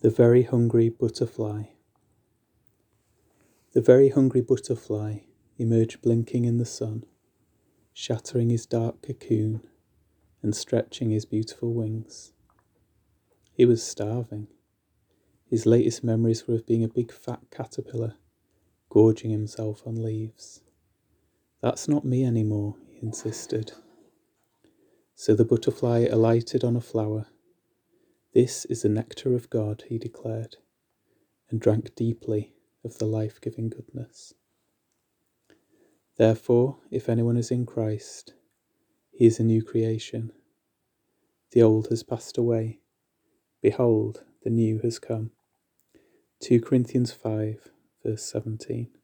The Very Hungry Butterfly The very hungry butterfly emerged blinking in the sun, shattering his dark cocoon and stretching his beautiful wings. He was starving. His latest memories were of being a big fat caterpillar, gorging himself on leaves. That's not me anymore, he insisted. So the butterfly alighted on a flower. This is the nectar of God, he declared, and drank deeply of the life giving goodness. Therefore, if anyone is in Christ, he is a new creation. The old has passed away. Behold, the new has come. 2 Corinthians 5, verse 17.